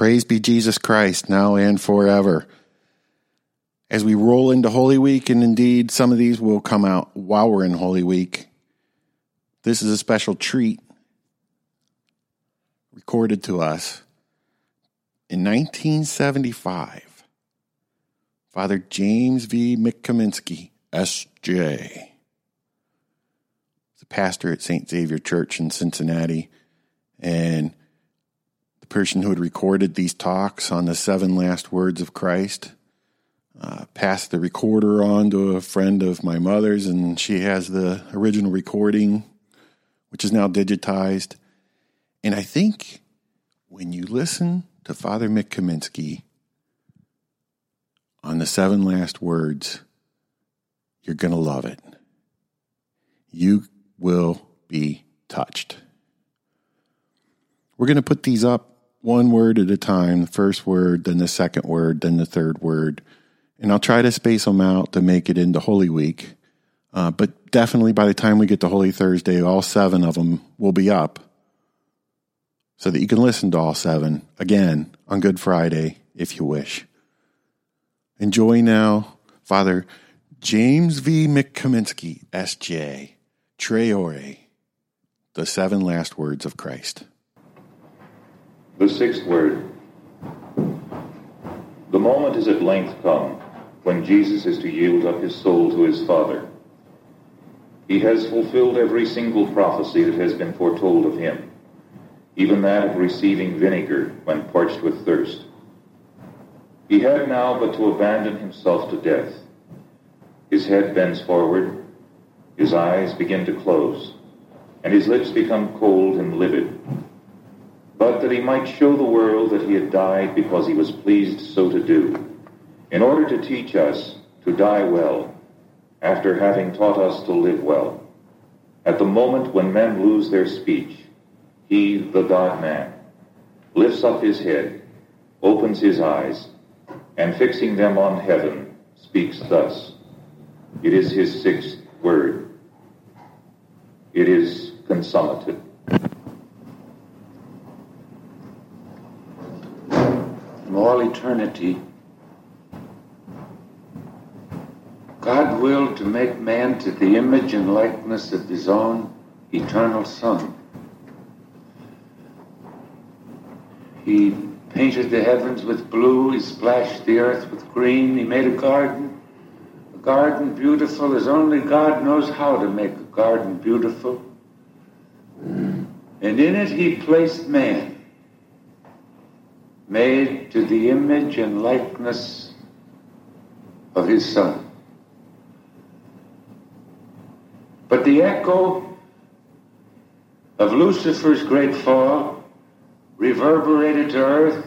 Praise be Jesus Christ, now and forever. As we roll into Holy Week, and indeed some of these will come out while we're in Holy Week, this is a special treat recorded to us in 1975. Father James V. McKaminsky, S.J., the pastor at St. Xavier Church in Cincinnati, and person who had recorded these talks on the seven last words of Christ. Uh, passed the recorder on to a friend of my mother's, and she has the original recording, which is now digitized. And I think when you listen to Father McKaminsky on the seven last words, you're going to love it. You will be touched. We're going to put these up one word at a time the first word, then the second word, then the third word. And I'll try to space them out to make it into Holy Week. Uh, but definitely by the time we get to Holy Thursday, all seven of them will be up so that you can listen to all seven again on Good Friday if you wish. Enjoy now, Father James V. McKaminsky, S.J., Tre Ore, the seven last words of Christ. The sixth word. The moment is at length come when Jesus is to yield up his soul to his Father. He has fulfilled every single prophecy that has been foretold of him, even that of receiving vinegar when parched with thirst. He had now but to abandon himself to death. His head bends forward, his eyes begin to close, and his lips become cold and livid but that he might show the world that he had died because he was pleased so to do, in order to teach us to die well, after having taught us to live well. At the moment when men lose their speech, he, the God man, lifts up his head, opens his eyes, and fixing them on heaven, speaks thus. It is his sixth word. It is consummated. All eternity, God willed to make man to the image and likeness of his own eternal Son. He painted the heavens with blue, he splashed the earth with green, he made a garden, a garden beautiful as only God knows how to make a garden beautiful. And in it he placed man made to the image and likeness of his Son. But the echo of Lucifer's great fall reverberated to earth,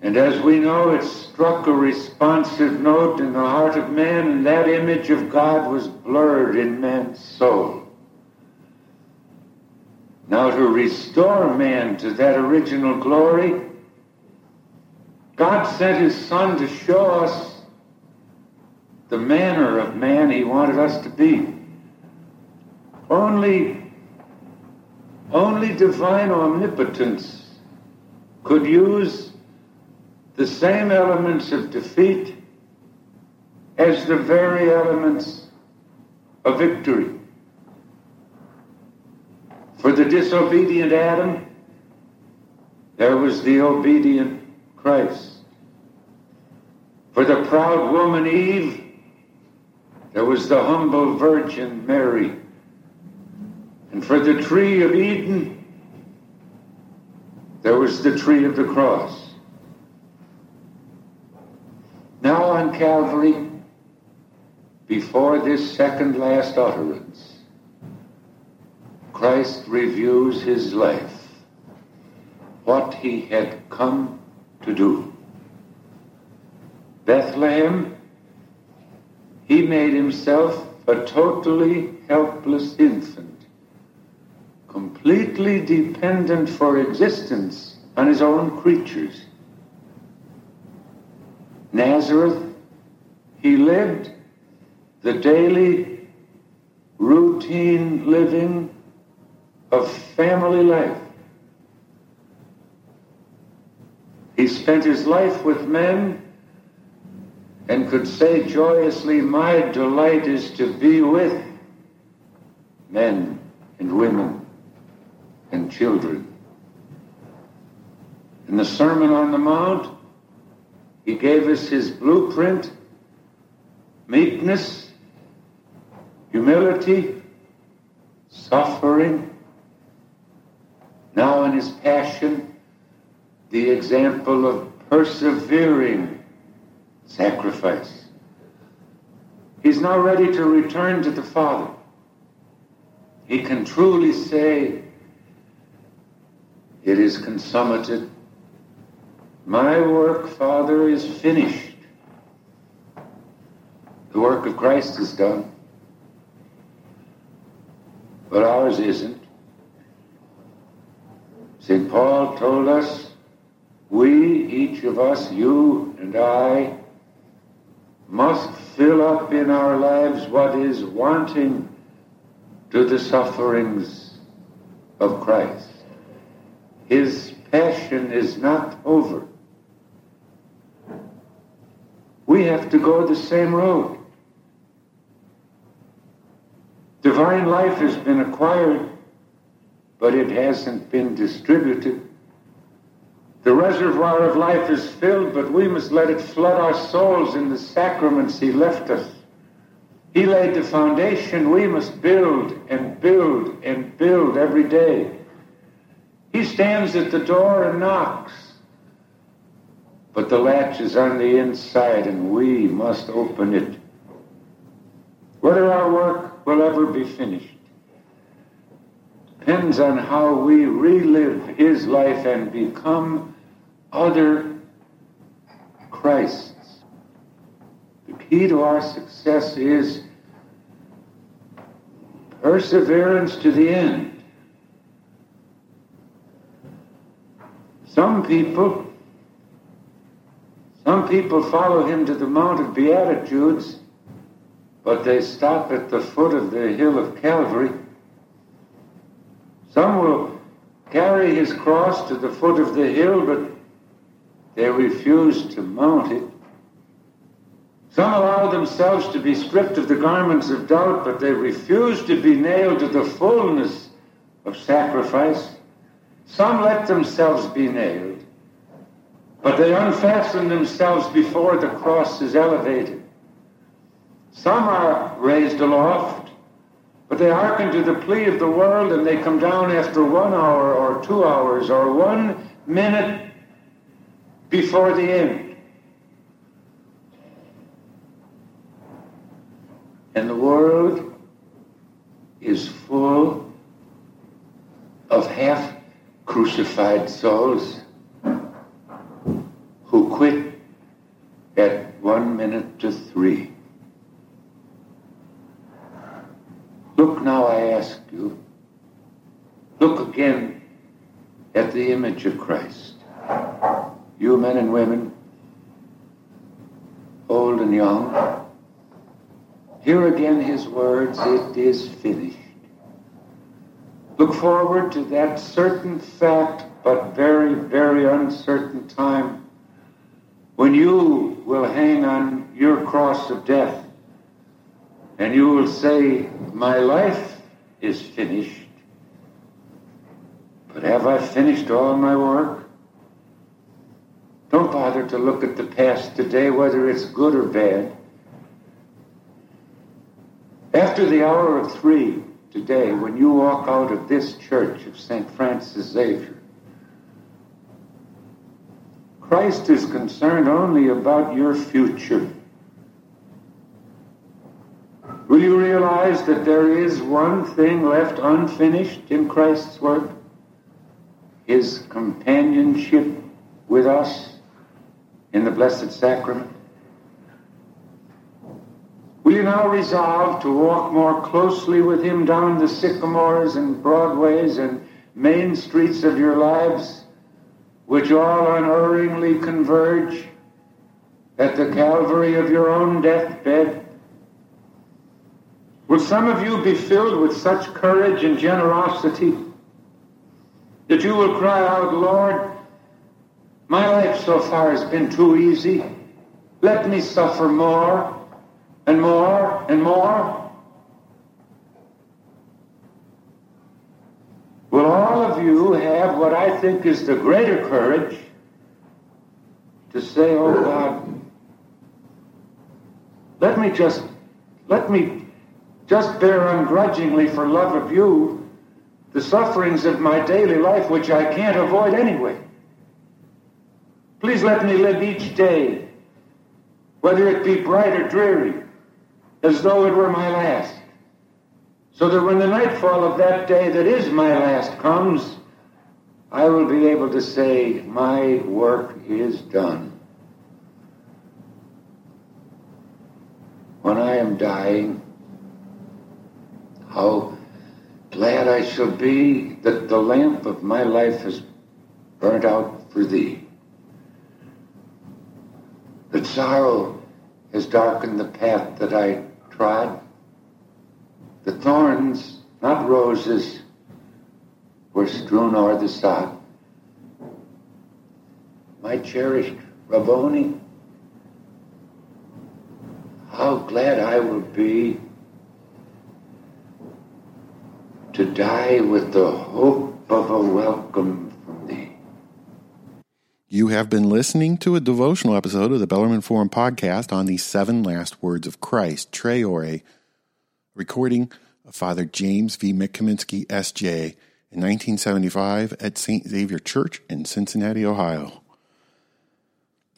and as we know, it struck a responsive note in the heart of man, and that image of God was blurred in man's soul. Now, to restore man to that original glory, God sent his Son to show us the manner of man he wanted us to be. Only, only divine omnipotence could use the same elements of defeat as the very elements of victory. For the disobedient Adam, there was the obedient Christ. For the proud woman Eve, there was the humble Virgin Mary. And for the tree of Eden, there was the tree of the cross. Now on Calvary, before this second last utterance, Christ reviews his life, what he had come to do. Bethlehem, he made himself a totally helpless infant, completely dependent for existence on his own creatures. Nazareth, he lived the daily routine living of family life. He spent his life with men and could say joyously, My delight is to be with men and women and children. In the Sermon on the Mount, he gave us his blueprint meekness, humility, suffering. Now, in his passion, the example of persevering sacrifice. He's now ready to return to the Father. He can truly say, It is consummated. My work, Father, is finished. The work of Christ is done, but ours isn't. St. Paul told us, we, each of us, you and I, must fill up in our lives what is wanting to the sufferings of Christ. His passion is not over. We have to go the same road. Divine life has been acquired, but it hasn't been distributed. The reservoir of life is filled, but we must let it flood our souls in the sacraments He left us. He laid the foundation. We must build and build and build every day. He stands at the door and knocks. But the latch is on the inside, and we must open it. Whether our work will ever be finished depends on how we relive His life and become other Christs. The key to our success is perseverance to the end. Some people, some people follow him to the Mount of Beatitudes, but they stop at the foot of the hill of Calvary. Some will carry his cross to the foot of the hill, but they refuse to mount it. Some allow themselves to be stripped of the garments of doubt, but they refuse to be nailed to the fullness of sacrifice. Some let themselves be nailed, but they unfasten themselves before the cross is elevated. Some are raised aloft, but they hearken to the plea of the world and they come down after one hour or two hours or one minute before the end. And the world is full of half crucified souls who quit at one minute to three. Look now, I ask you, look again at the image of Christ you men and women, old and young, hear again his words, it is finished. Look forward to that certain fact, but very, very uncertain time when you will hang on your cross of death and you will say, My life is finished, but have I finished all my work? Don't bother to look at the past today, whether it's good or bad. After the hour of three today, when you walk out of this church of St. Francis Xavier, Christ is concerned only about your future. Will you realize that there is one thing left unfinished in Christ's work? His companionship with us in the Blessed Sacrament? Will you now resolve to walk more closely with Him down the sycamores and broadways and main streets of your lives, which all unerringly converge at the Calvary of your own deathbed? Will some of you be filled with such courage and generosity that you will cry out, Lord, My life so far has been too easy. Let me suffer more and more and more. Will all of you have what I think is the greater courage to say, oh God, let me just, let me just bear ungrudgingly for love of you the sufferings of my daily life, which I can't avoid anyway. Please let me live each day, whether it be bright or dreary, as though it were my last. So that when the nightfall of that day that is my last comes, I will be able to say, My work is done. When I am dying, how glad I shall be that the lamp of my life has burnt out for thee. That sorrow has darkened the path that I trod the thorns, not roses, were strewn o'er the sod. My cherished Rabboni, how glad I will be to die with the hope of a welcome from thee. You have been listening to a devotional episode of the Bellarmine Forum podcast on the seven last words of Christ, Tre Ore, recording of Father James V. McKaminsky, S.J., in 1975 at St. Xavier Church in Cincinnati, Ohio.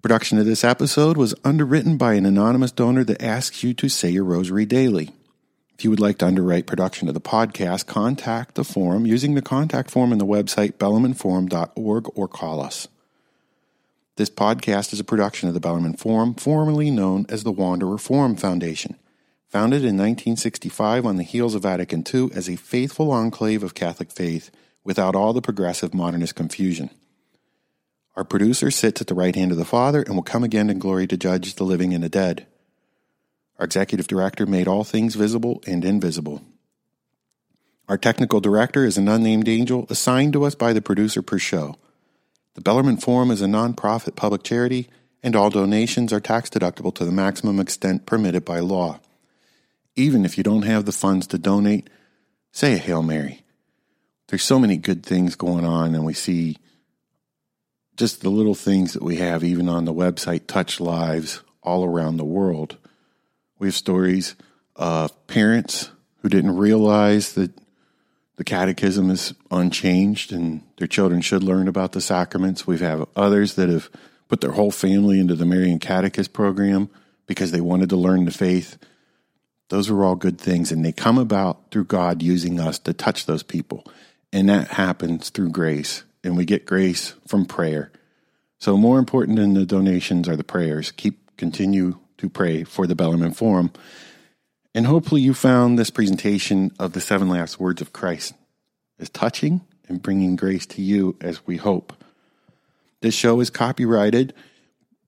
Production of this episode was underwritten by an anonymous donor that asks you to say your rosary daily. If you would like to underwrite production of the podcast, contact the forum using the contact form on the website bellarmineforum.org or call us. This podcast is a production of the Bellarmine Forum, formerly known as the Wanderer Forum Foundation. Founded in 1965 on the heels of Vatican II as a faithful enclave of Catholic faith without all the progressive modernist confusion. Our producer sits at the right hand of the Father and will come again in glory to judge the living and the dead. Our executive director made all things visible and invisible. Our technical director is an unnamed angel assigned to us by the producer per show. The Bellarmine Forum is a nonprofit public charity, and all donations are tax deductible to the maximum extent permitted by law even if you don't have the funds to donate, say a Hail Mary. There's so many good things going on, and we see just the little things that we have, even on the website, touch lives all around the world. We have stories of parents who didn't realize that the catechism is unchanged and their children should learn about the sacraments. We have others that have put their whole family into the Marian Catechist program because they wanted to learn the faith those are all good things, and they come about through God using us to touch those people. And that happens through grace, and we get grace from prayer. So, more important than the donations are the prayers. Keep continue to pray for the Bellarmine Forum. And hopefully, you found this presentation of the seven last words of Christ as touching and bringing grace to you as we hope. This show is copyrighted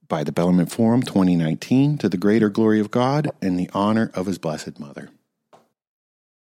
by the Bellarmine Forum 2019 to the greater glory of God and the honor of His Blessed Mother.